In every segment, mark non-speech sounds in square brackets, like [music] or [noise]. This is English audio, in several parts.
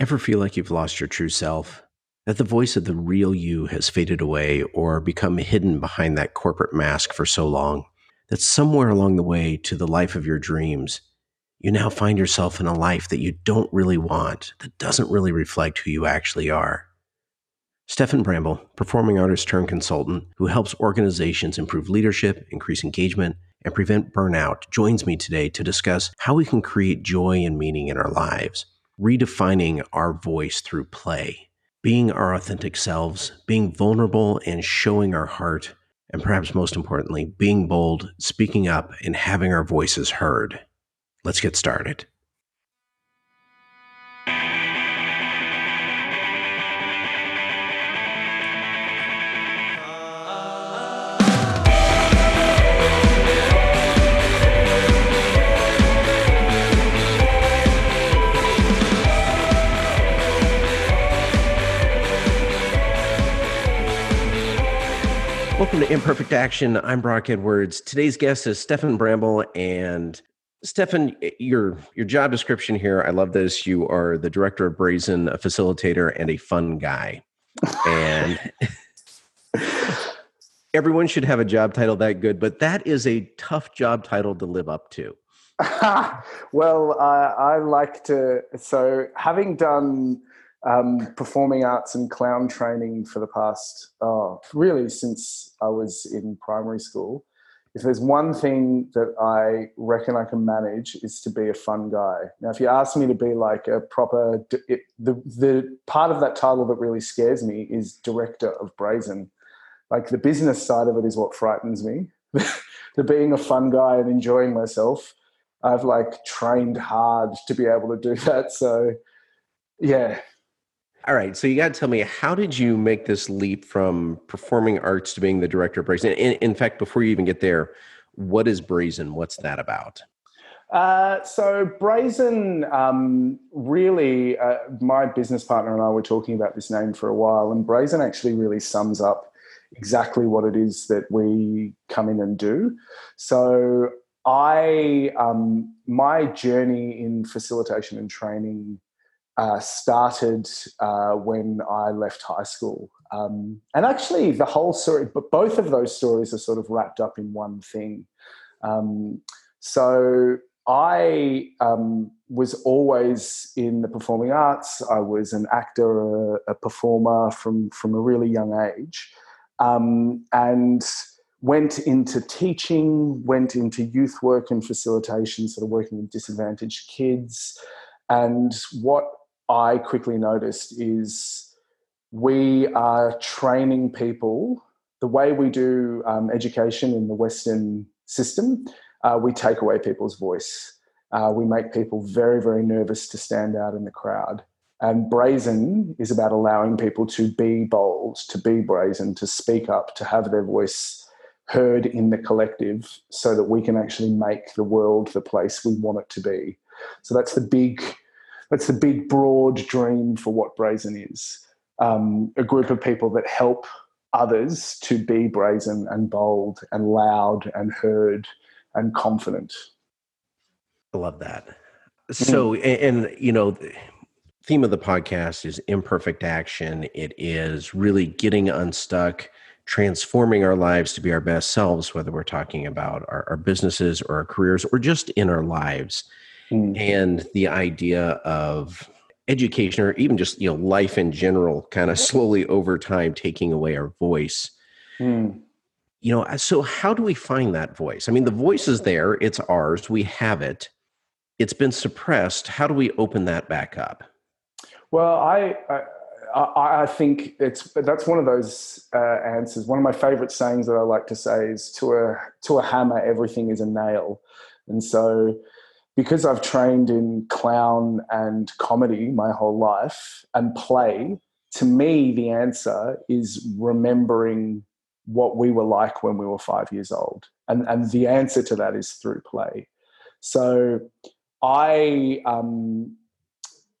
Ever feel like you've lost your true self? That the voice of the real you has faded away or become hidden behind that corporate mask for so long? That somewhere along the way to the life of your dreams, you now find yourself in a life that you don't really want, that doesn't really reflect who you actually are. Stefan Bramble, performing artist turned consultant who helps organizations improve leadership, increase engagement, and prevent burnout, joins me today to discuss how we can create joy and meaning in our lives redefining our voice through play, being our authentic selves, being vulnerable and showing our heart, and perhaps most importantly, being bold, speaking up, and having our voices heard. Let's get started. Welcome to Imperfect Action. I'm Brock Edwards. Today's guest is Stefan Bramble. And Stefan, your your job description here, I love this. You are the director of Brazen, a facilitator, and a fun guy. And [laughs] everyone should have a job title that good, but that is a tough job title to live up to. [laughs] well, uh, I like to. So, having done um, performing arts and clown training for the past, oh, really since I was in primary school. If there's one thing that I reckon I can manage is to be a fun guy. Now, if you ask me to be like a proper, it, the the part of that title that really scares me is director of Brazen. Like the business side of it is what frightens me. [laughs] the being a fun guy and enjoying myself, I've like trained hard to be able to do that. So, yeah, all right. So you got to tell me, how did you make this leap from performing arts to being the director of Brazen? In, in fact, before you even get there, what is Brazen? What's that about? Uh, so Brazen, um, really, uh, my business partner and I were talking about this name for a while, and Brazen actually really sums up exactly what it is that we come in and do. So I, um, my journey in facilitation and training uh, started uh, when I left high school. Um, and actually, the whole story, but both of those stories are sort of wrapped up in one thing. Um, so I um, was always in the performing arts. I was an actor, a, a performer from from a really young age, um, and went into teaching, went into youth work and facilitation, sort of working with disadvantaged kids. And what I quickly noticed is we are training people the way we do um, education in the Western system. Uh, we take away people's voice. Uh, we make people very, very nervous to stand out in the crowd. And brazen is about allowing people to be bold, to be brazen, to speak up, to have their voice heard in the collective so that we can actually make the world the place we want it to be. So that's the big that's the big broad dream for what brazen is. Um, a group of people that help others to be brazen and bold and loud and heard and confident. I love that. So mm. and, and you know the theme of the podcast is imperfect action. It is really getting unstuck transforming our lives to be our best selves whether we're talking about our, our businesses or our careers or just in our lives mm. and the idea of education or even just you know life in general kind of slowly over time taking away our voice mm. you know so how do we find that voice i mean the voice is there it's ours we have it it's been suppressed how do we open that back up well i, I I, think it's that's one of those uh, answers. One of my favorite sayings that I like to say is, "To a to a hammer, everything is a nail," and so because I've trained in clown and comedy my whole life and play, to me, the answer is remembering what we were like when we were five years old. And, and the answer to that is through play. So I, um,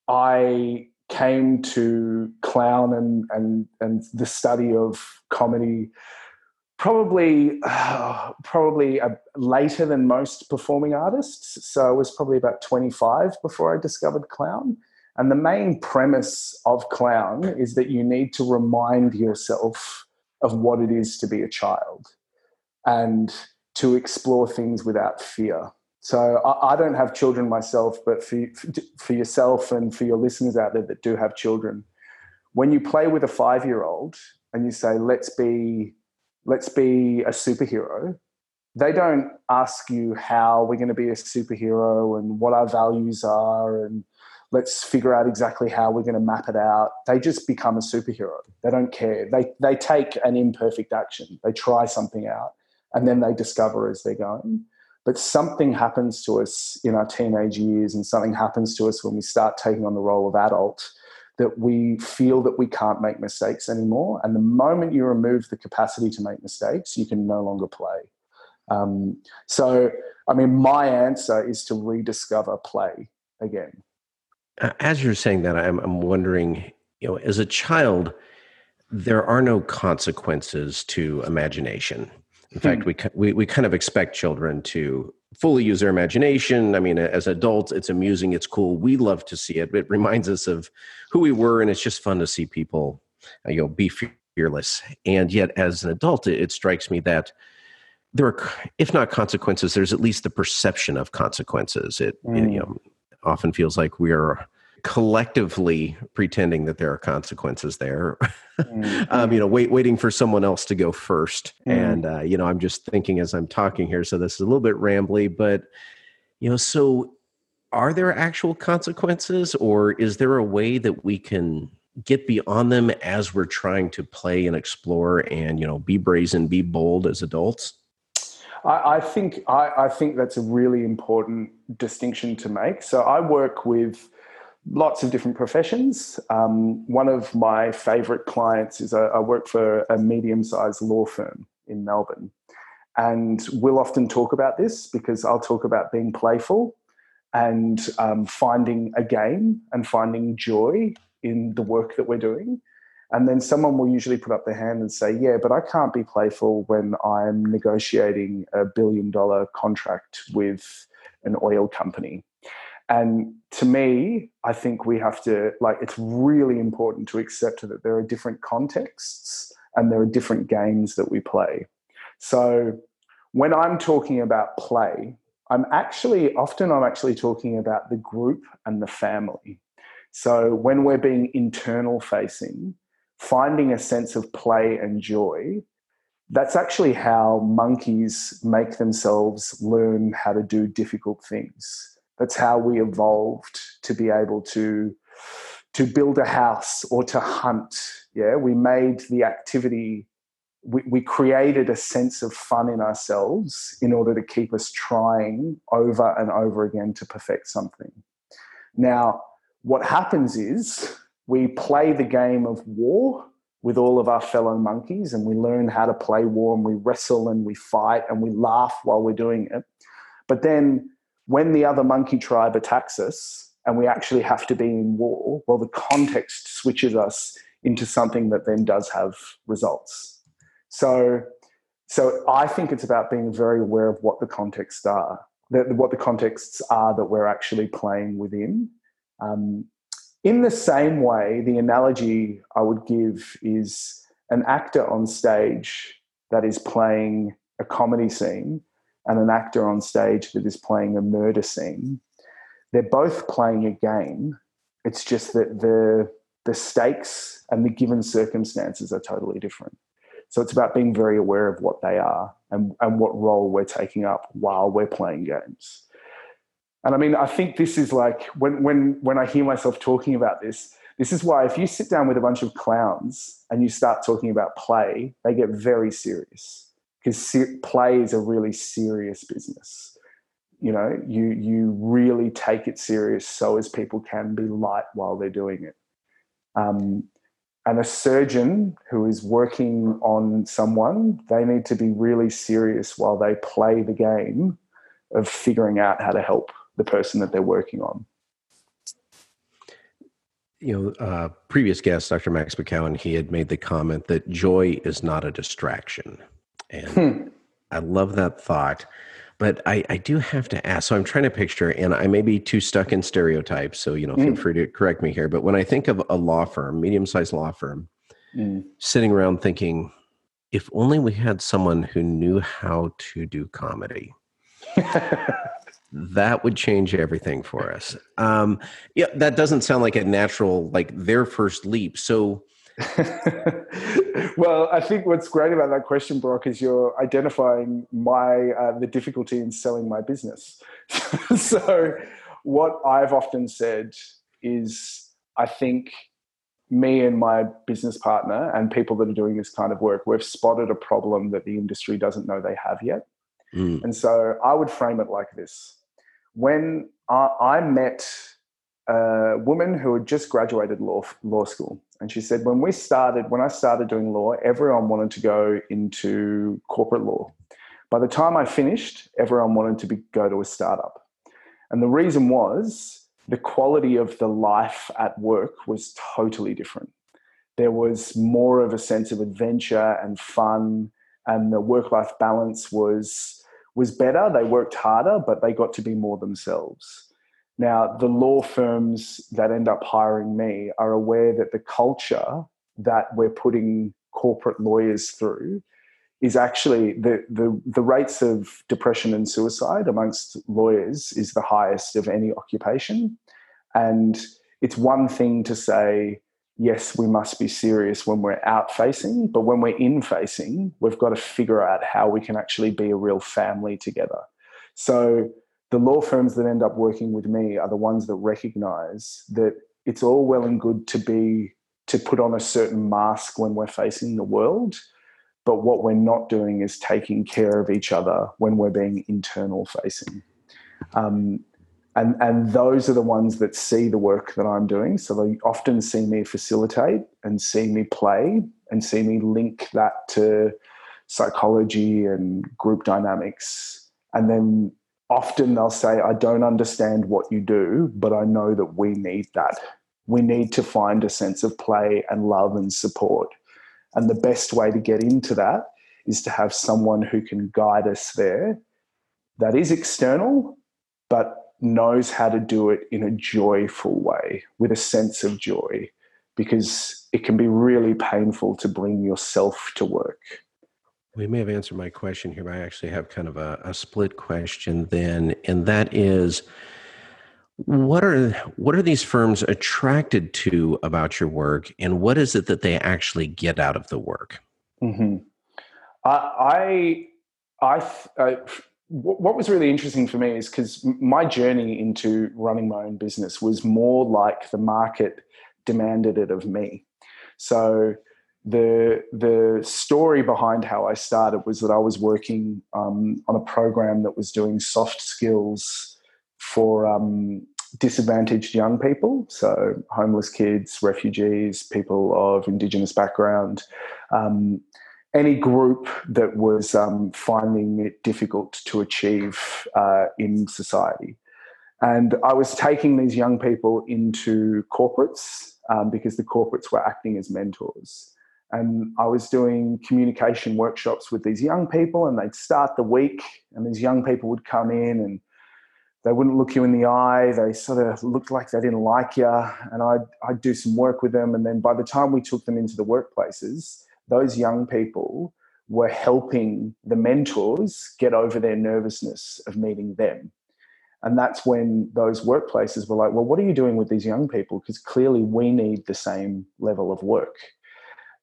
I came to clown and, and, and the study of comedy probably uh, [sighs] probably uh, later than most performing artists. So I was probably about 25 before I discovered clown. And the main premise of clown is that you need to remind yourself of what it is to be a child and to explore things without fear. So I, I don't have children myself, but for, for yourself and for your listeners out there that do have children, when you play with a five year old and you say, let's be, let's be a superhero, they don't ask you how we're going to be a superhero and what our values are and let's figure out exactly how we're going to map it out. They just become a superhero. They don't care. They, they take an imperfect action, they try something out, and then they discover as they're going. But something happens to us in our teenage years, and something happens to us when we start taking on the role of adult that we feel that we can't make mistakes anymore. And the moment you remove the capacity to make mistakes, you can no longer play. Um, so, I mean, my answer is to rediscover play again. As you're saying that, I'm, I'm wondering, you know, as a child, there are no consequences to imagination. In fact, hmm. we, we we kind of expect children to fully use their imagination. I mean, as adults, it's amusing, it's cool. We love to see it. It reminds us of who we were, and it's just fun to see people, uh, you know, be fearless. And yet, as an adult, it, it strikes me that there are, if not consequences, there's at least the perception of consequences. It, mm. it you know, often feels like we are collectively pretending that there are consequences there. [laughs] mm-hmm. um, you know, wait, waiting for someone else to go 1st mm-hmm. And, uh, you know, I'm just thinking as I'm talking here, so this is a little bit rambly, but, you know, so are there actual consequences or is there a way that we can get beyond them as we're trying to play and explore and, you know, be brazen, be bold as adults? I, I think I, I, think that's a really important distinction to make. So I work with lots of different professions. Um, one of my favorite clients is a, I work for a medium sized law firm in Melbourne. And we'll often talk about this because I'll talk about being playful and um, finding a game and finding joy in the work that we're doing. And then someone will usually put up their hand and say, Yeah, but I can't be playful when I'm negotiating a billion dollar contract with an oil company. And to me, I think we have to, like, it's really important to accept that there are different contexts and there are different games that we play. So when I'm talking about play, I'm actually, often I'm actually talking about the group and the family. So when we're being internal facing, finding a sense of play and joy, that's actually how monkeys make themselves learn how to do difficult things that's how we evolved to be able to to build a house or to hunt. Yeah, we made the activity. We, we created a sense of fun in ourselves in order to keep us trying over and over again to perfect something. Now, what happens is we play the game of war with all of our fellow monkeys and we learn how to play war and we wrestle and we fight and we laugh while we're doing it. But then when the other monkey tribe attacks us and we actually have to be in war, well, the context switches us into something that then does have results. So, so I think it's about being very aware of what the contexts are, that what the contexts are that we're actually playing within. Um, in the same way, the analogy I would give is an actor on stage that is playing a comedy scene and an actor on stage that is playing a murder scene, they're both playing a game. It's just that the the stakes and the given circumstances are totally different. So it's about being very aware of what they are and, and what role we're taking up while we're playing games. And I mean, I think this is like when when when I hear myself talking about this, this is why if you sit down with a bunch of clowns and you start talking about play, they get very serious because play is a really serious business. You know, you you really take it serious so as people can be light while they're doing it. Um, and a surgeon who is working on someone, they need to be really serious while they play the game of figuring out how to help the person that they're working on. You know, uh, previous guest, Dr. Max McKowen, he had made the comment that joy is not a distraction. And hmm. I love that thought. but I, I do have to ask. So I'm trying to picture, and I may be too stuck in stereotypes. So you know, feel mm. free to correct me here. But when I think of a law firm, medium-sized law firm, mm. sitting around thinking, if only we had someone who knew how to do comedy. [laughs] that would change everything for us. Um, yeah, that doesn't sound like a natural, like their first leap. So, [laughs] well, I think what's great about that question, Brock, is you're identifying my uh, the difficulty in selling my business. [laughs] so, what I've often said is, I think me and my business partner and people that are doing this kind of work, we've spotted a problem that the industry doesn't know they have yet. Mm. And so, I would frame it like this: when I, I met a woman who had just graduated law law school, and she said, when we started, when I started doing law, everyone wanted to go into corporate law. By the time I finished, everyone wanted to be, go to a startup, and the reason was the quality of the life at work was totally different. There was more of a sense of adventure and fun, and the work life balance was was better. They worked harder, but they got to be more themselves. Now, the law firms that end up hiring me are aware that the culture that we're putting corporate lawyers through is actually the, the, the rates of depression and suicide amongst lawyers is the highest of any occupation. And it's one thing to say, yes, we must be serious when we're out facing, but when we're in facing, we've got to figure out how we can actually be a real family together. So the law firms that end up working with me are the ones that recognize that it's all well and good to be to put on a certain mask when we're facing the world but what we're not doing is taking care of each other when we're being internal facing. Um, and and those are the ones that see the work that i'm doing. So they often see me facilitate and see me play and see me link that to psychology and group dynamics. And then often they'll say, I don't understand what you do, but I know that we need that. We need to find a sense of play and love and support. And the best way to get into that is to have someone who can guide us there that is external, but knows how to do it in a joyful way with a sense of joy because it can be really painful to bring yourself to work. We may have answered my question here, but I actually have kind of a, a split question then, and that is what are what are these firms attracted to about your work and what is it that they actually get out of the work mm-hmm. i i, I what was really interesting for me is because my journey into running my own business was more like the market demanded it of me so the the story behind how I started was that I was working um, on a program that was doing soft skills for um, disadvantaged young people, so homeless kids, refugees, people of Indigenous background, um, any group that was um, finding it difficult to achieve uh, in society. And I was taking these young people into corporates um, because the corporates were acting as mentors. And I was doing communication workshops with these young people, and they'd start the week, and these young people would come in and they wouldn't look you in the eye. They sort of looked like they didn't like you. And I'd, I'd do some work with them. And then by the time we took them into the workplaces, those young people were helping the mentors get over their nervousness of meeting them. And that's when those workplaces were like, well, what are you doing with these young people? Because clearly we need the same level of work.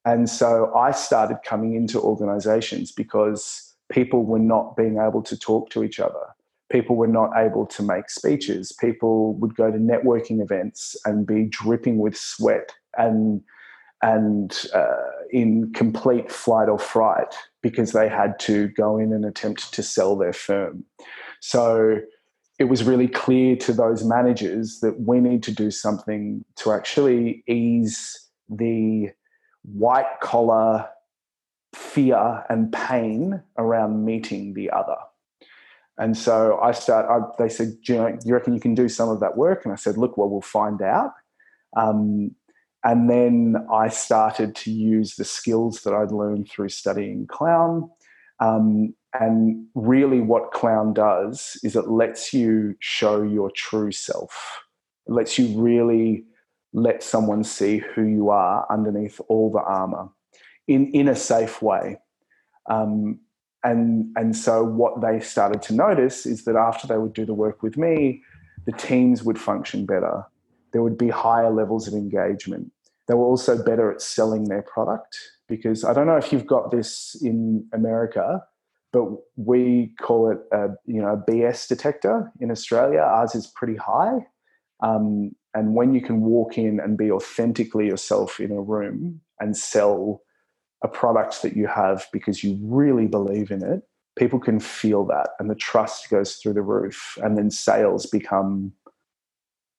And so I started coming into organizations because people were not being able to talk to each other. People were not able to make speeches. People would go to networking events and be dripping with sweat and and uh, in complete flight or fright because they had to go in and attempt to sell their firm. So it was really clear to those managers that we need to do something to actually ease the white collar fear and pain around meeting the other. And so I start. I, they said, you, know, "You reckon you can do some of that work?" And I said, "Look, well, we'll find out." Um, and then I started to use the skills that I'd learned through studying clown, um, and really, what clown does is it lets you show your true self. It lets you really let someone see who you are underneath all the armor in, in a safe way. Um, and, and so, what they started to notice is that after they would do the work with me, the teams would function better. There would be higher levels of engagement. They were also better at selling their product because I don't know if you've got this in America, but we call it a you know a BS detector in Australia. Ours is pretty high, um, and when you can walk in and be authentically yourself in a room and sell a product that you have because you really believe in it, people can feel that, and the trust goes through the roof, and then sales become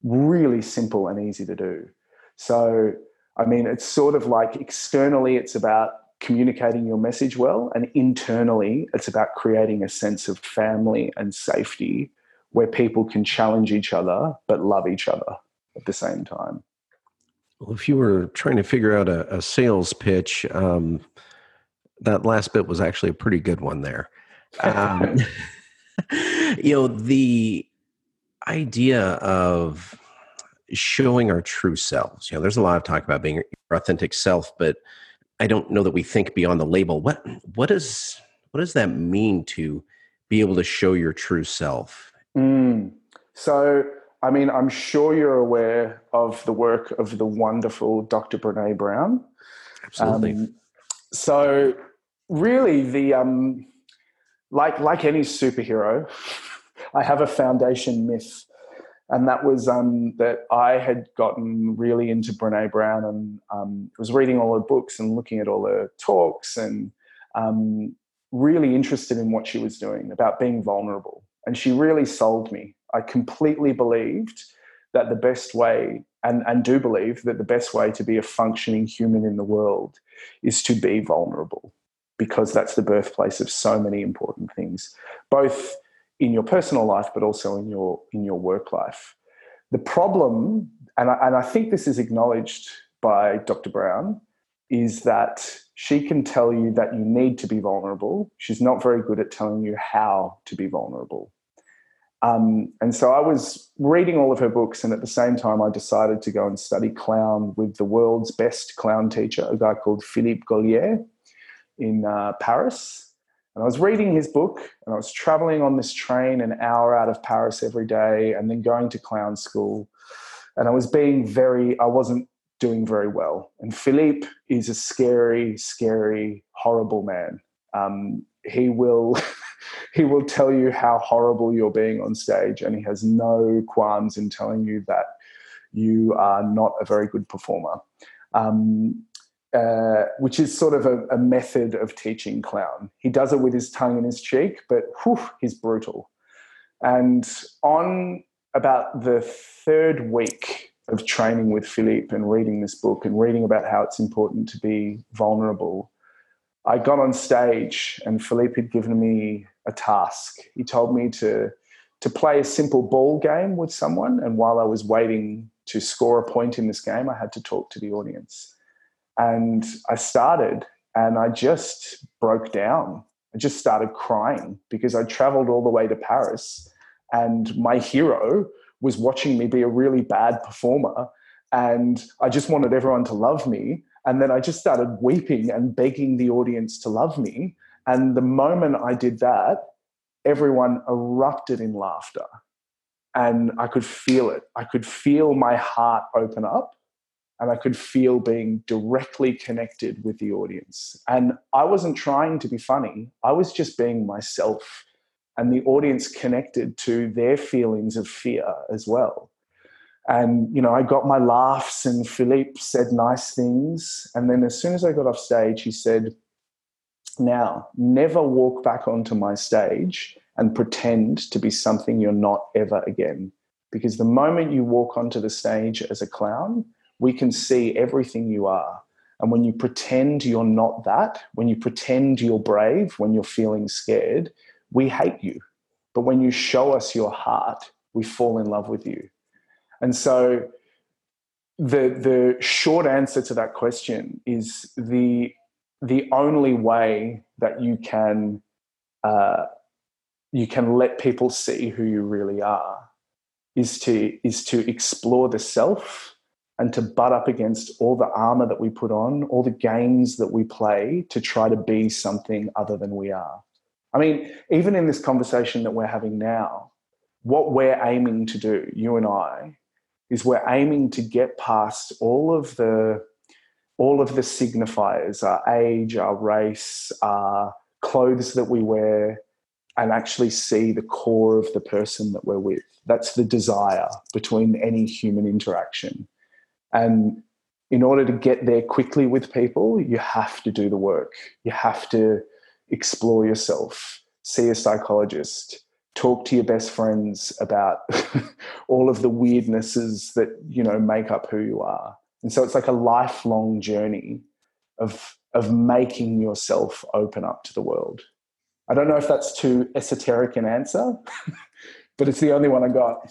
really simple and easy to do. So, I mean, it's sort of like externally, it's about communicating your message well. And internally, it's about creating a sense of family and safety where people can challenge each other but love each other at the same time. Well, if you were trying to figure out a, a sales pitch, um, that last bit was actually a pretty good one there. Um, [laughs] you know, the idea of showing our true selves. You know, there's a lot of talk about being your authentic self, but I don't know that we think beyond the label. What what does what does that mean to be able to show your true self? Mm. So, I mean, I'm sure you're aware of the work of the wonderful Dr. Brene Brown. Absolutely. Um, so, really, the um, like like any superhero, [laughs] I have a foundation myth and that was um, that I had gotten really into Brene Brown and um, was reading all her books and looking at all her talks and um, really interested in what she was doing about being vulnerable. And she really sold me. I completely believed that the best way, and, and do believe that the best way to be a functioning human in the world is to be vulnerable because that's the birthplace of so many important things, both in your personal life, but also in your in your work life. The problem, and I, and I think this is acknowledged by Dr. Brown, is that she can tell you that you need to be vulnerable. She's not very good at telling you how to be vulnerable. Um, and so I was reading all of her books, and at the same time, I decided to go and study clown with the world's best clown teacher, a guy called Philippe Gaulier in uh, Paris. And I was reading his book and I was traveling on this train an hour out of Paris every day and then going to clown school. And I was being very, I wasn't doing very well. And Philippe is a scary, scary, horrible man. Um, he will. [laughs] he will tell you how horrible you're being on stage, and he has no qualms in telling you that you are not a very good performer. Um, uh, which is sort of a, a, method of teaching clown. He does it with his tongue in his cheek, but whew, he's brutal. And on about the third week of training with Philippe and reading this book and reading about how it's important to be vulnerable, I got on stage and Philippe had given me a task. He told me to to play a simple ball game with someone, and while I was waiting to score a point in this game, I had to talk to the audience. And I started and I just broke down. I just started crying because I traveled all the way to Paris and my hero was watching me be a really bad performer. And I just wanted everyone to love me. And then I just started weeping and begging the audience to love me. And the moment I did that, everyone erupted in laughter. And I could feel it. I could feel my heart open up and I could feel being directly connected with the audience. And I wasn't trying to be funny, I was just being myself. And the audience connected to their feelings of fear as well. And, you know, I got my laughs, and Philippe said nice things. And then as soon as I got off stage, he said, Now, never walk back onto my stage and pretend to be something you're not ever again. Because the moment you walk onto the stage as a clown, we can see everything you are. And when you pretend you're not that, when you pretend you're brave, when you're feeling scared, we hate you. But when you show us your heart, we fall in love with you. And so the the short answer to that question is the the only way that you can uh, you can let people see who you really are is to is to explore the self and to butt up against all the armor that we put on, all the games that we play to try to be something other than we are. I mean, even in this conversation that we're having now, what we're aiming to do, you and I, is we're aiming to get past all of the all of the signifiers, our age, our race, our clothes that we wear, and actually see the core of the person that we're with. That's the desire between any human interaction. And in order to get there quickly with people, you have to do the work. You have to explore yourself, see a psychologist, talk to your best friends about [laughs] all of the weirdnesses that, you know, make up who you are. And so it's like a lifelong journey of of making yourself open up to the world. I don't know if that's too esoteric an answer, [laughs] but it's the only one I got.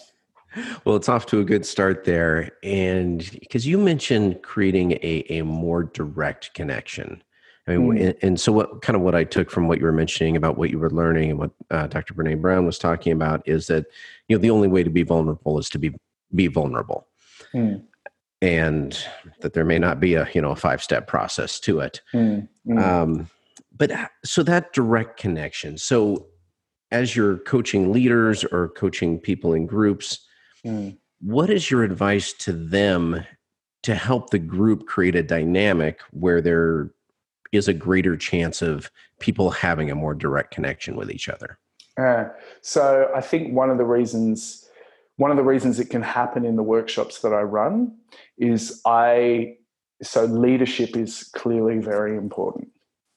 Well, it's off to a good start there. And because you mentioned creating a, a more direct connection. I mean, mm. and, and, so what kind of what I took from what you were mentioning about what you were learning and what uh, Dr. Brene Brown was talking about is that, you know, the only way to be vulnerable is to be, be vulnerable. Mm. And that there may not be a, you know, a five step process to it. Mm. Um, but uh, so that direct connection. So as you're coaching leaders or coaching people in groups, Mm. What is your advice to them to help the group create a dynamic where there is a greater chance of people having a more direct connection with each other? Uh, so I think one of the reasons one of the reasons it can happen in the workshops that I run is I so leadership is clearly very important.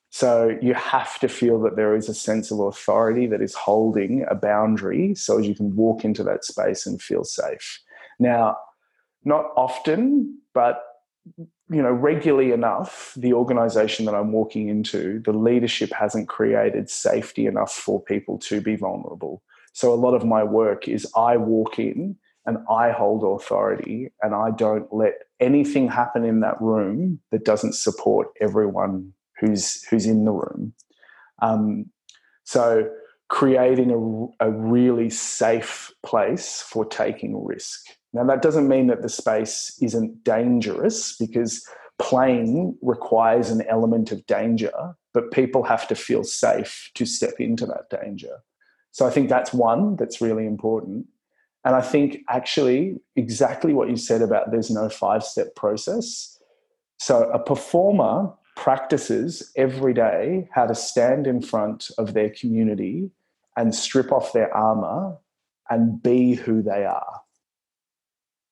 So you have to feel that there is a sense of authority that is holding a boundary so you can walk into that space and feel safe. Now, not often, but you know, regularly enough, the organization that I'm walking into, the leadership hasn't created safety enough for people to be vulnerable. So a lot of my work is I walk in and I hold authority and I don't let anything happen in that room that doesn't support everyone who's who's in the room. Um, so creating a, a really safe place for taking risk. Now that doesn't mean that the space isn't dangerous because playing requires an element of danger, but people have to feel safe to step into that danger. So I think that's one that's really important. And I think actually exactly what you said about there's no five step process. So a performer practices every day how to stand in front of their community and strip off their armor and be who they are.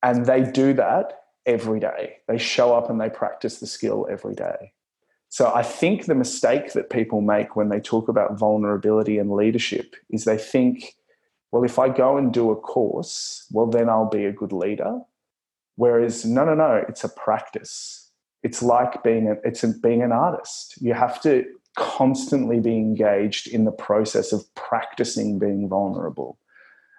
And they do that every day. They show up and they practice the skill every day. So I think the mistake that people make when they talk about vulnerability and leadership is they think, well, if I go and do a course, well, then I'll be a good leader. Whereas, no, no, no, it's a practice it's like being a, it's being an artist. You have to constantly be engaged in the process of practicing being vulnerable,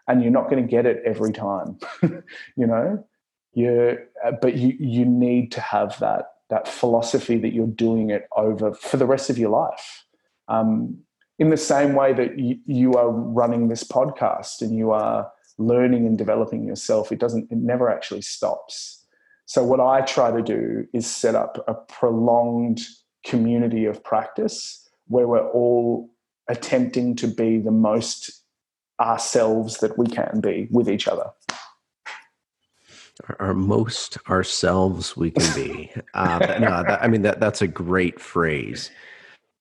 and you're not going to get it every time. [laughs] you know, you uh, but you you need to have that that philosophy that you're doing it over for the rest of your life. Um, in the same way that you, you are running this podcast and you are learning and developing yourself, it doesn't. It never actually stops so, what I try to do is set up a prolonged community of practice where we're all attempting to be the most ourselves that we can be with each other. Our most ourselves we can be. Uh, [laughs] no, that, I mean that that's a great phrase.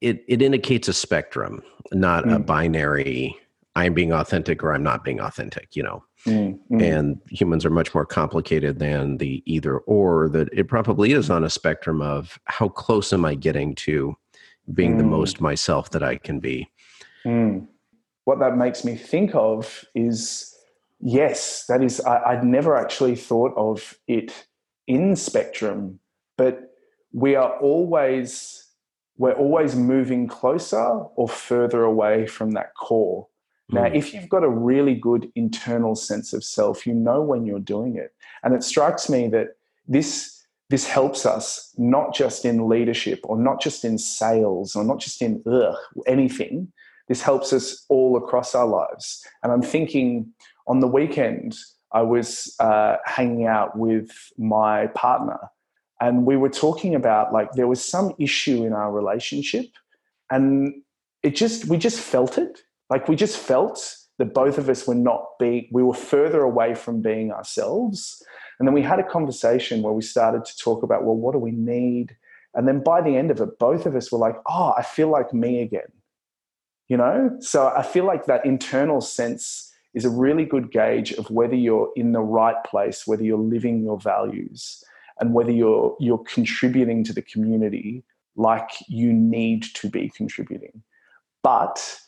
It it indicates a spectrum, not mm. a binary. I'm being authentic or I'm not being authentic. You know, Mm-hmm. And humans are much more complicated than the either or, that it probably is on a spectrum of how close am I getting to being mm. the most myself that I can be. Mm. What that makes me think of is yes, that is, I, I'd never actually thought of it in spectrum, but we are always we're always moving closer or further away from that core now, mm. if you've got a really good internal sense of self, you know when you're doing it. And it strikes me that this this helps us not just in leadership or not just in sales or not just in ugh, anything, This helps us all across our lives. And I'm thinking on the weekend, I was uh, hanging out with my partner, and we were talking about like there was some issue in our relationship, and it just we just felt it. Like we just felt that both of us were not being we were further away from being ourselves. And then we had a conversation where we started to talk about well, what do we need? And then by the end of it, both of us were like, oh, I feel like me again. You know? So I feel like that internal sense is a really good gauge of whether you're in the right place, whether you're living your values, and whether you're you're contributing to the community like you need to be contributing. But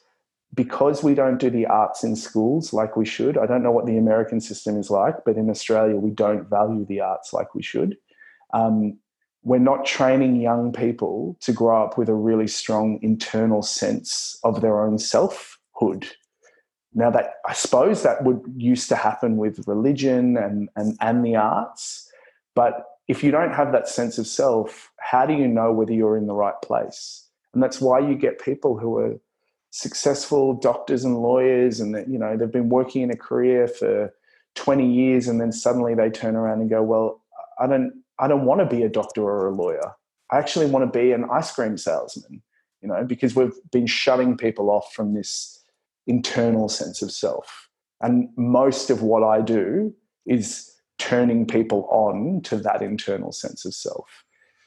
because we don't do the arts in schools like we should, I don't know what the American system is like, but in Australia, we don't value the arts like we should. Um, we're not training young people to grow up with a really strong internal sense of their own selfhood. Now that I suppose that would used to happen with religion and, and, and the arts, but if you don't have that sense of self, how do you know whether you're in the right place? And that's why you get people who are successful doctors and lawyers and you know they've been working in a career for 20 years and then suddenly they turn around and go well i don't i don't want to be a doctor or a lawyer. I actually want to be an ice cream salesman you know because we've been shutting people off from this internal sense of self. And most of what i do is turning people on to that internal sense of self.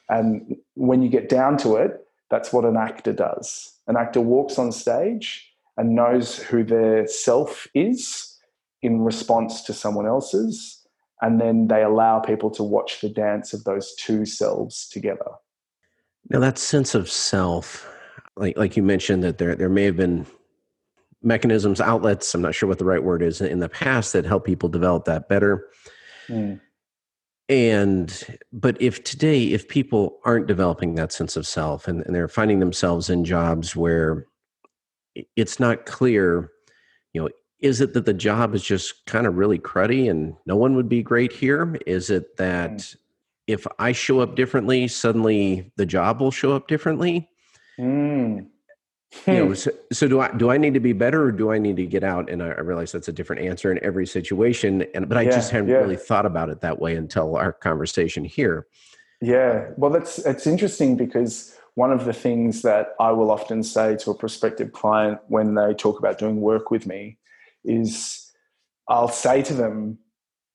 And when you get down to it that's what an actor does an actor walks on stage and knows who their self is in response to someone else's, and then they allow people to watch the dance of those two selves together. Now, that sense of self, like like you mentioned, that there there may have been mechanisms, outlets. I'm not sure what the right word is in the past that help people develop that better. Mm. And, but if today, if people aren't developing that sense of self and, and they're finding themselves in jobs where it's not clear, you know, is it that the job is just kind of really cruddy and no one would be great here? Is it that mm. if I show up differently, suddenly the job will show up differently? Mm you know, hmm. so, so, do I do I need to be better or do I need to get out? And I, I realize that's a different answer in every situation. And but I yeah, just hadn't yeah. really thought about it that way until our conversation here. Yeah, well, that's it's interesting because one of the things that I will often say to a prospective client when they talk about doing work with me is I'll say to them,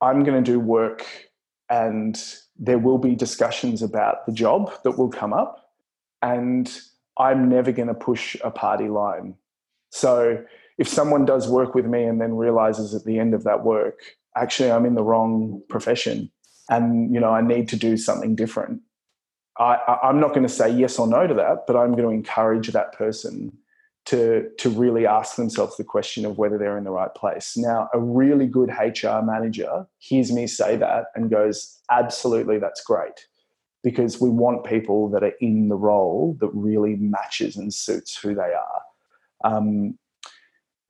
I'm going to do work and there will be discussions about the job that will come up. And I'm never going to push a party line. So if someone does work with me and then realizes at the end of that work, actually, I'm in the wrong profession and, you know, I need to do something different. I, I'm not going to say yes or no to that, but I'm going to encourage that person to, to really ask themselves the question of whether they're in the right place. Now, a really good HR manager hears me say that and goes, absolutely, that's great because we want people that are in the role that really matches and suits who they are. Um,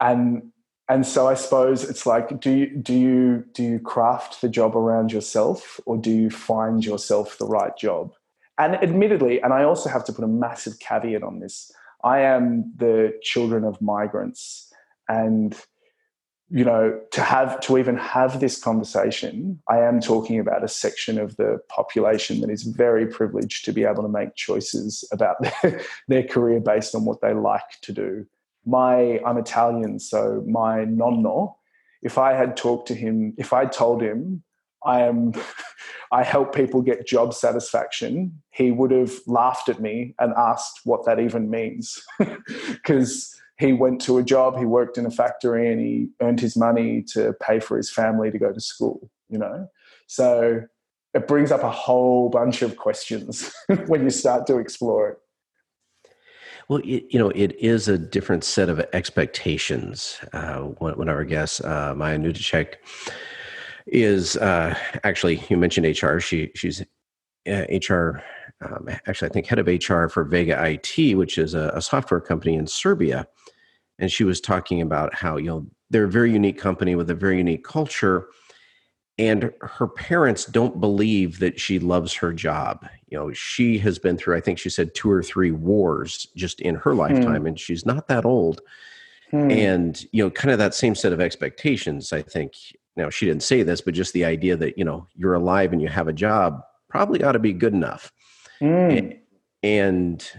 and and so I suppose it's like, do you do you do you craft the job around yourself, or do you find yourself the right job? And admittedly, and I also have to put a massive caveat on this. I am the children of migrants, and you know to have to even have this conversation i am talking about a section of the population that is very privileged to be able to make choices about [laughs] their, their career based on what they like to do. My i'm italian so my nonno if i had talked to him if i told him i am [laughs] i help people get job satisfaction he would have laughed at me and asked what that even means. [laughs] Because he went to a job, he worked in a factory, and he earned his money to pay for his family to go to school, you know? So it brings up a whole bunch of questions [laughs] when you start to explore it. Well, it, you know, it is a different set of expectations. Uh, when our guest, uh, Maya Nutacek, is uh, actually, you mentioned HR. She she's HR, uh, um, actually, I think head of HR for Vega IT, which is a, a software company in Serbia and she was talking about how you know they're a very unique company with a very unique culture and her parents don't believe that she loves her job. You know, she has been through, I think she said, two or three wars just in her hmm. lifetime, and she's not that old. Hmm. And, you know, kind of that same set of expectations, I think. Now, she didn't say this, but just the idea that, you know, you're alive and you have a job probably ought to be good enough. And, hmm. and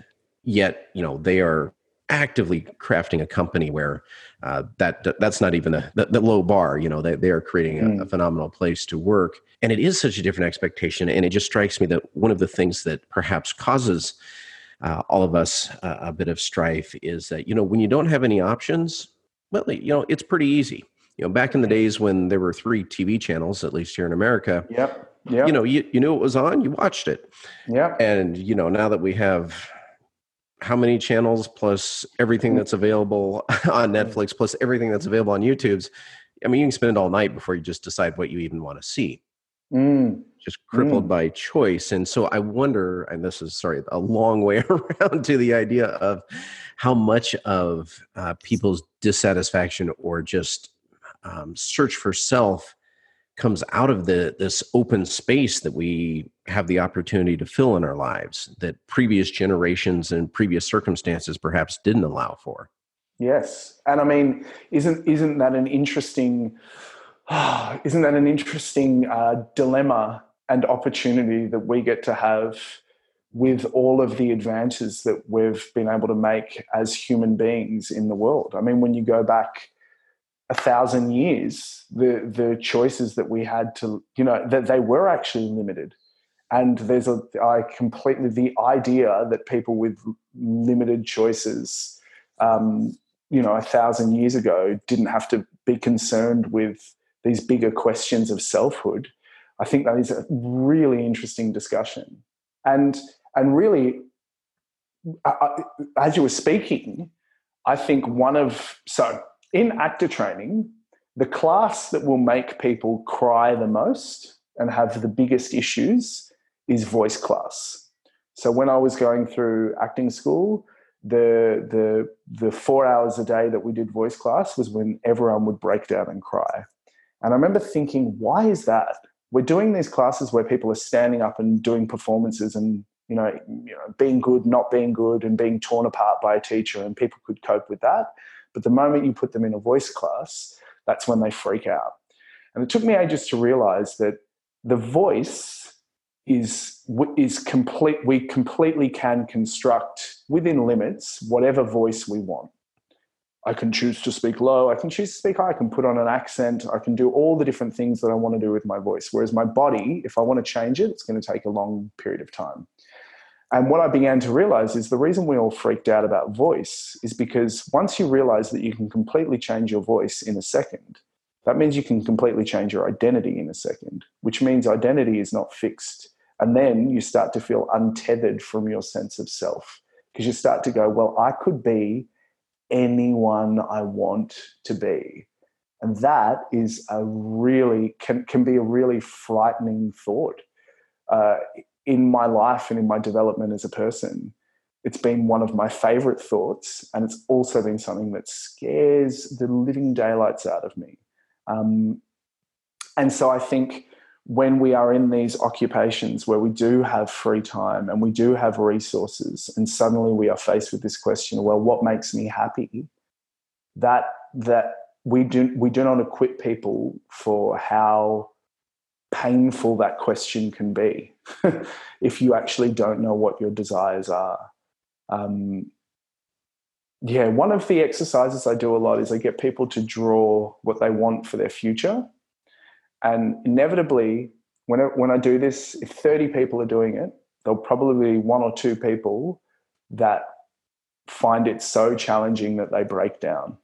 yet, you know, they are actively crafting a company where uh, that that's not even a the, the, low bar. You know, they they are creating a, mm. a, phenomenal place to work, and it is such a different expectation. And it just strikes me that one of the things that perhaps causes uh, all of us uh, a bit of strife is that you know when you don't have any options, well, you know it's pretty easy. You know, back in the days when there were three TV channels, at least here in America. Yep. Yep. You know, you, you knew it was on, you watched it. Yeah. And, you know, now that we have how many channels plus everything mm. that's available [laughs] on Netflix plus everything that's available on YouTube's. I mean, you can spend it all night before you just decide what you even want to see. Mm. Just crippled mm. by choice. And so I wonder, and this is sorry, a long [laughs] way around to the idea of how much of uh, people's dissatisfaction or just um, search for self comes out of the this open space that we have the opportunity to fill in our lives that previous generations and previous circumstances perhaps didn't allow for. Yes. And i mean isn't isn't that an interesting oh, [sighs] isn't that an interesting uh, dilemma and opportunity that we get to have with all of the advances that we've been able to make as human beings in the world? I mean when you go back a thousand years, the the choices that we had to, you know, that they were actually limited. And there's a, I completely the idea that people with limited choices, um, you know, a thousand years ago didn't have to be concerned with these bigger questions of selfhood. I think that is a really interesting discussion. And and really, I, as you were speaking, I think one of so in actor training, the class that will make people cry the most and have the biggest issues is voice class. So when I was going through acting school, the the the four hours a day that we did voice class was when everyone would break down and cry. And I remember thinking, why is that? We're doing these classes where people are standing up and doing performances and you know, you know, being good, not being good, and being torn apart by a teacher, and people could cope with that. But the moment you put them in a voice class, that's when they freak out. And it took me ages to realize that the voice is is complete. We completely can construct within limits whatever voice we want. I can choose to speak low. I can choose to speak high. I can put on an accent. I can do all the different things that I want to do with my voice. Whereas my body, if I want to change it, it's going to take a long period of time. And what I began to realize is the reason we all freaked out about voice is because once you realize that you can completely change your voice in a second, that means you can completely change your identity in a second, which means identity is not fixed. And then you start to feel untethered from your sense of self because you start to go, well, I could be anyone I want to be. And that is a really, can, can be a really frightening thought. Uh, in my life and in my development as a person, it's been one of my favorite thoughts. And it's also been something that scares the living daylights out of me. Um, and so I think when we are in these occupations where we do have free time and we do have resources, and suddenly we are faced with this question well, what makes me happy? That, that we do, we do not equip people for how painful that question can be [laughs] if you actually don't know what your desires are. Um, yeah, one of the exercises I do a lot is I get people to draw what they want for their future. And inevitably, when I, when I do this, if 30 people are doing it, there'll probably be one or two people that find it so challenging that they break down.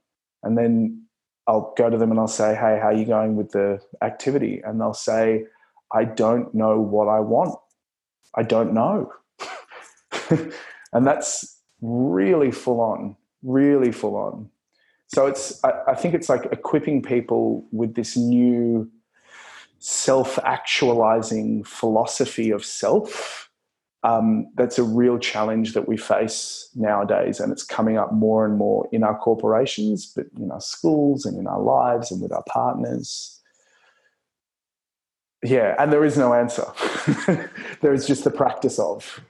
And then I'll go to them and I'll say, Hey, how are you going with the activity? And they'll say, I don't know what I want. I don't know. [laughs] and that's really full on, really full on. So it's, I, think it's like equipping people with this new self actualizing philosophy of self um, that's a real challenge that we face nowadays, and it's coming up more and more in our corporations, but in our schools and in our lives and with our partners. Yeah, and there is no answer. [laughs] there is just the practice of.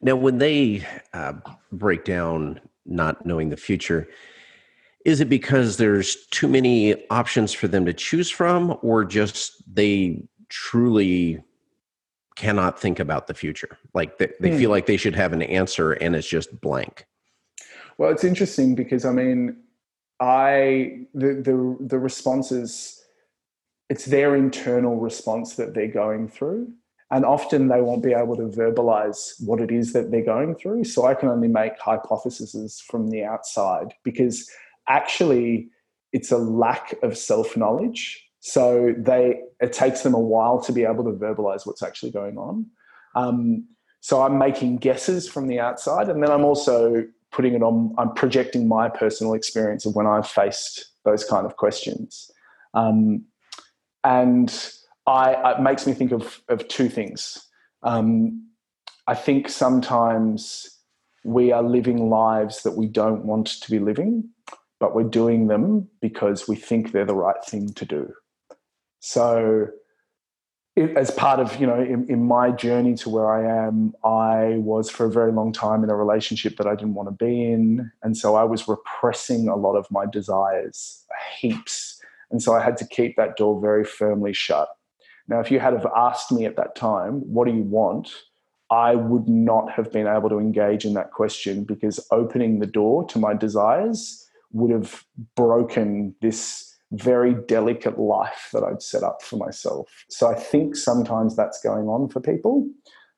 Now, when they uh, break down not knowing the future, is it because there's too many options for them to choose from, or just they truly cannot think about the future? Like they, they hmm. feel like they should have an answer and it's just blank. Well, it's interesting because I mean, I the the the responses it's their internal response that they're going through. And often they won't be able to verbalize what it is that they're going through. So I can only make hypotheses from the outside because actually it's a lack of self knowledge. So they it takes them a while to be able to verbalize what's actually going on. Um, so I'm making guesses from the outside, and then I'm also putting it on. I'm projecting my personal experience of when I've faced those kind of questions. Um, and I, it makes me think of, of two things. Um, I think sometimes we are living lives that we don't want to be living, but we're doing them because we think they're the right thing to do. So, it, as part of you know, in, in my journey to where I am, I was for a very long time in a relationship that I didn't want to be in, and so I was repressing a lot of my desires, heaps and so I had to keep that door very firmly shut. Now, if you had have asked me at that time, what do you want? I would not have been able to engage in that question because opening the door to my desires would have broken this very delicate life that I'd set up for myself. So I think sometimes that's going on for people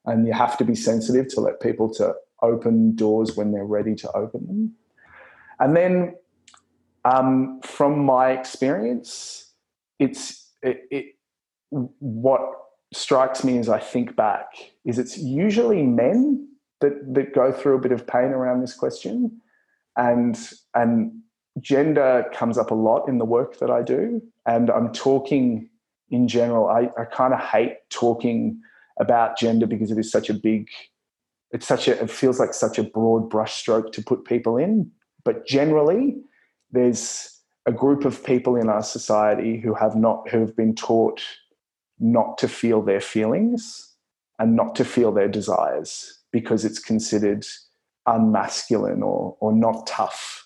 and you have to be sensitive to let people to open doors when they're ready to open them. And then um, from my experience, it's it, it, what strikes me as I think back is it's usually men that that go through a bit of pain around this question, and and gender comes up a lot in the work that I do, and I'm talking in general. I, I kind of hate talking about gender because it is such a big it's such a it feels like such a broad brushstroke to put people in but generally there's a group of people in our society who have not who have been taught not to feel their feelings and not to feel their desires because it's considered unmasculine or or not tough.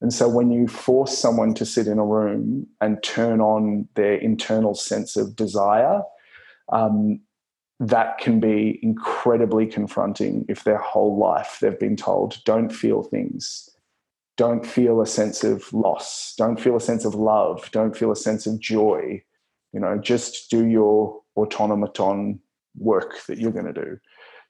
And so when you force someone to sit in a room and turn on their internal sense of desire, um, that can be incredibly confronting if their whole life they've been told don't feel things don't feel a sense of loss, don't feel a sense of love, don't feel a sense of joy. You know, just do your automaton work that you're going to do.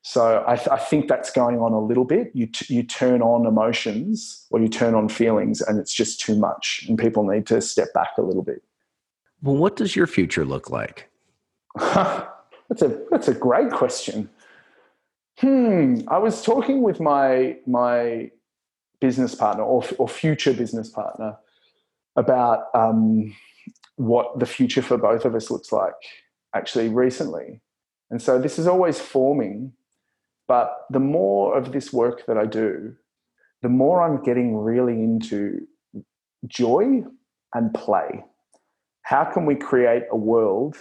So I, th- I, think that's going on a little bit. You t- you turn on emotions or you turn on feelings, and it's just too much, and people need to step back a little bit. Well, what does your future look like? [laughs] that's a that's a great question. Hmm. I was talking with my my business partner or, or future business partner about um, what the future for both of us looks like actually recently. And so this is always forming, but the more of this work that I do, the more I'm getting really into joy and play. How can we create a world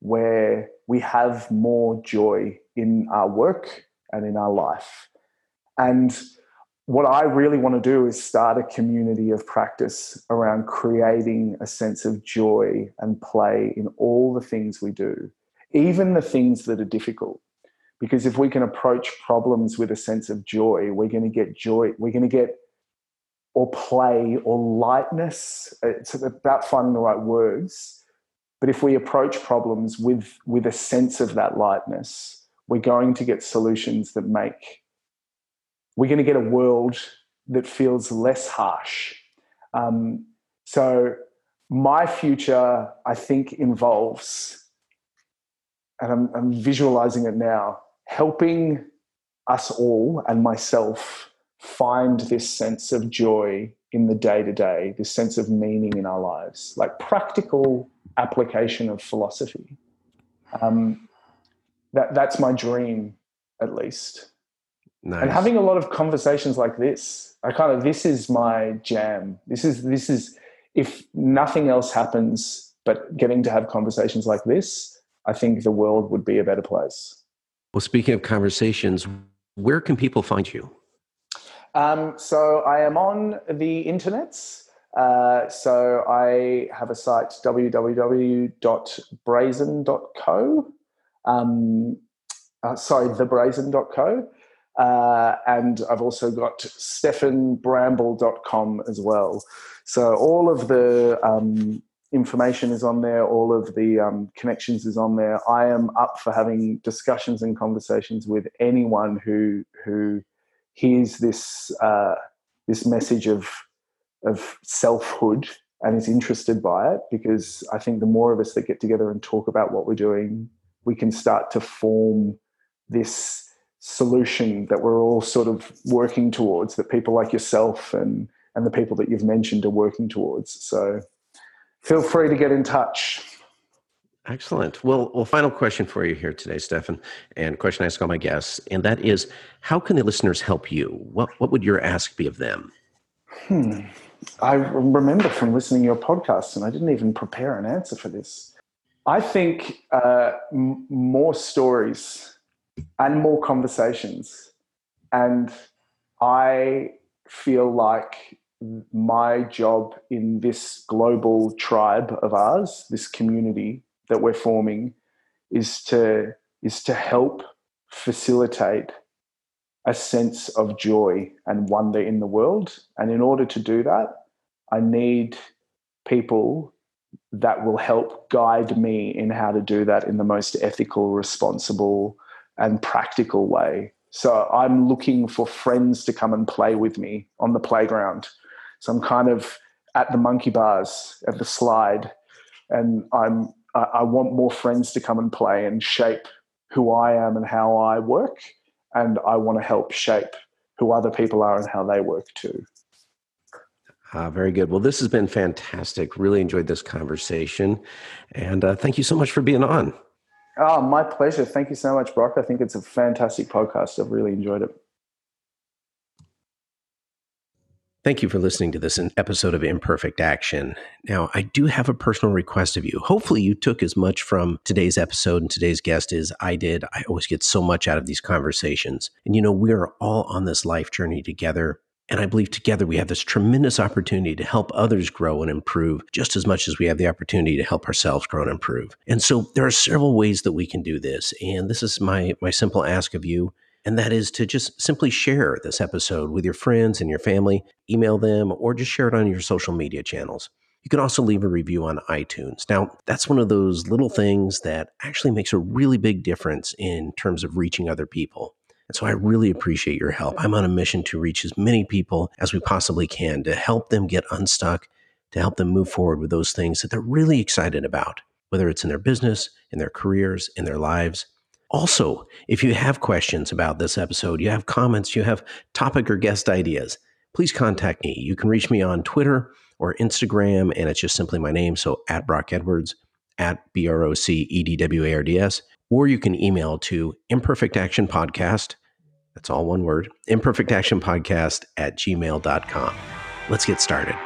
where we have more joy in our work and in our life? And what I really want to do is start a community of practice around creating a sense of joy and play in all the things we do, even the things that are difficult. Because if we can approach problems with a sense of joy, we're going to get joy, we're going to get or play or lightness. It's about finding the right words. But if we approach problems with, with a sense of that lightness, we're going to get solutions that make we're going to get a world that feels less harsh. Um, so, my future, I think, involves, and I'm, I'm visualizing it now, helping us all and myself find this sense of joy in the day to day, this sense of meaning in our lives, like practical application of philosophy. Um, that, that's my dream, at least. Nice. And having a lot of conversations like this, I kind of this is my jam. This is this is if nothing else happens, but getting to have conversations like this, I think the world would be a better place. Well, speaking of conversations, where can people find you? Um, so I am on the internets. Uh, so I have a site www.brazen.co. Um, uh, sorry, thebrazen.co. Uh, and I've also got stefanbramble.com as well. So all of the um, information is on there, all of the um, connections is on there. I am up for having discussions and conversations with anyone who who hears this uh, this message of of selfhood and is interested by it because I think the more of us that get together and talk about what we're doing, we can start to form this solution that we're all sort of working towards that people like yourself and and the people that you've mentioned are working towards. So feel free to get in touch. Excellent. Well well final question for you here today Stefan and question i ask all my guests and that is how can the listeners help you? What what would your ask be of them? Hmm. i remember from listening to your podcast and i didn't even prepare an answer for this. I think uh, m- more stories and more conversations. And I feel like my job in this global tribe of ours, this community that we're forming, is to is to help facilitate a sense of joy and wonder in the world. And in order to do that, I need people that will help guide me in how to do that in the most ethical, responsible, and practical way. So I'm looking for friends to come and play with me on the playground. So I'm kind of at the monkey bars, at the slide, and I'm I want more friends to come and play and shape who I am and how I work, and I want to help shape who other people are and how they work too. Uh, very good. Well, this has been fantastic. Really enjoyed this conversation, and uh, thank you so much for being on. Oh, my pleasure. Thank you so much, Broc. I think it's a fantastic podcast. I've really enjoyed it. Thank you for listening to this episode of Imperfect Action. Now, I do have a personal request of you. Hopefully, you took as much from today's episode and today's guest as I did. I always get so much out of these conversations. And you know, we are all on this life journey together. And I believe together we have this tremendous opportunity to help others grow and improve just as much as we have the opportunity to help ourselves grow and improve. And so there are several ways that we can do this. And this is my, my simple ask of you. And that is to just simply share this episode with your friends and your family, email them, or just share it on your social media channels. You can also leave a review on iTunes. Now, that's one of those little things that actually makes a really big difference in terms of reaching other people. And so I really appreciate your help. I'm on a mission to reach as many people as we possibly can to help them get unstuck, to help them move forward with those things that they're really excited about, whether it's in their business, in their careers, in their lives. Also, if you have questions about this episode, you have comments, you have topic or guest ideas, please contact me. You can reach me on Twitter or Instagram, and it's just simply my name. So at Broc Edwards, at B R O C E D W A R D S or you can email to imperfect action podcast that's all one word imperfect action podcast at gmail.com let's get started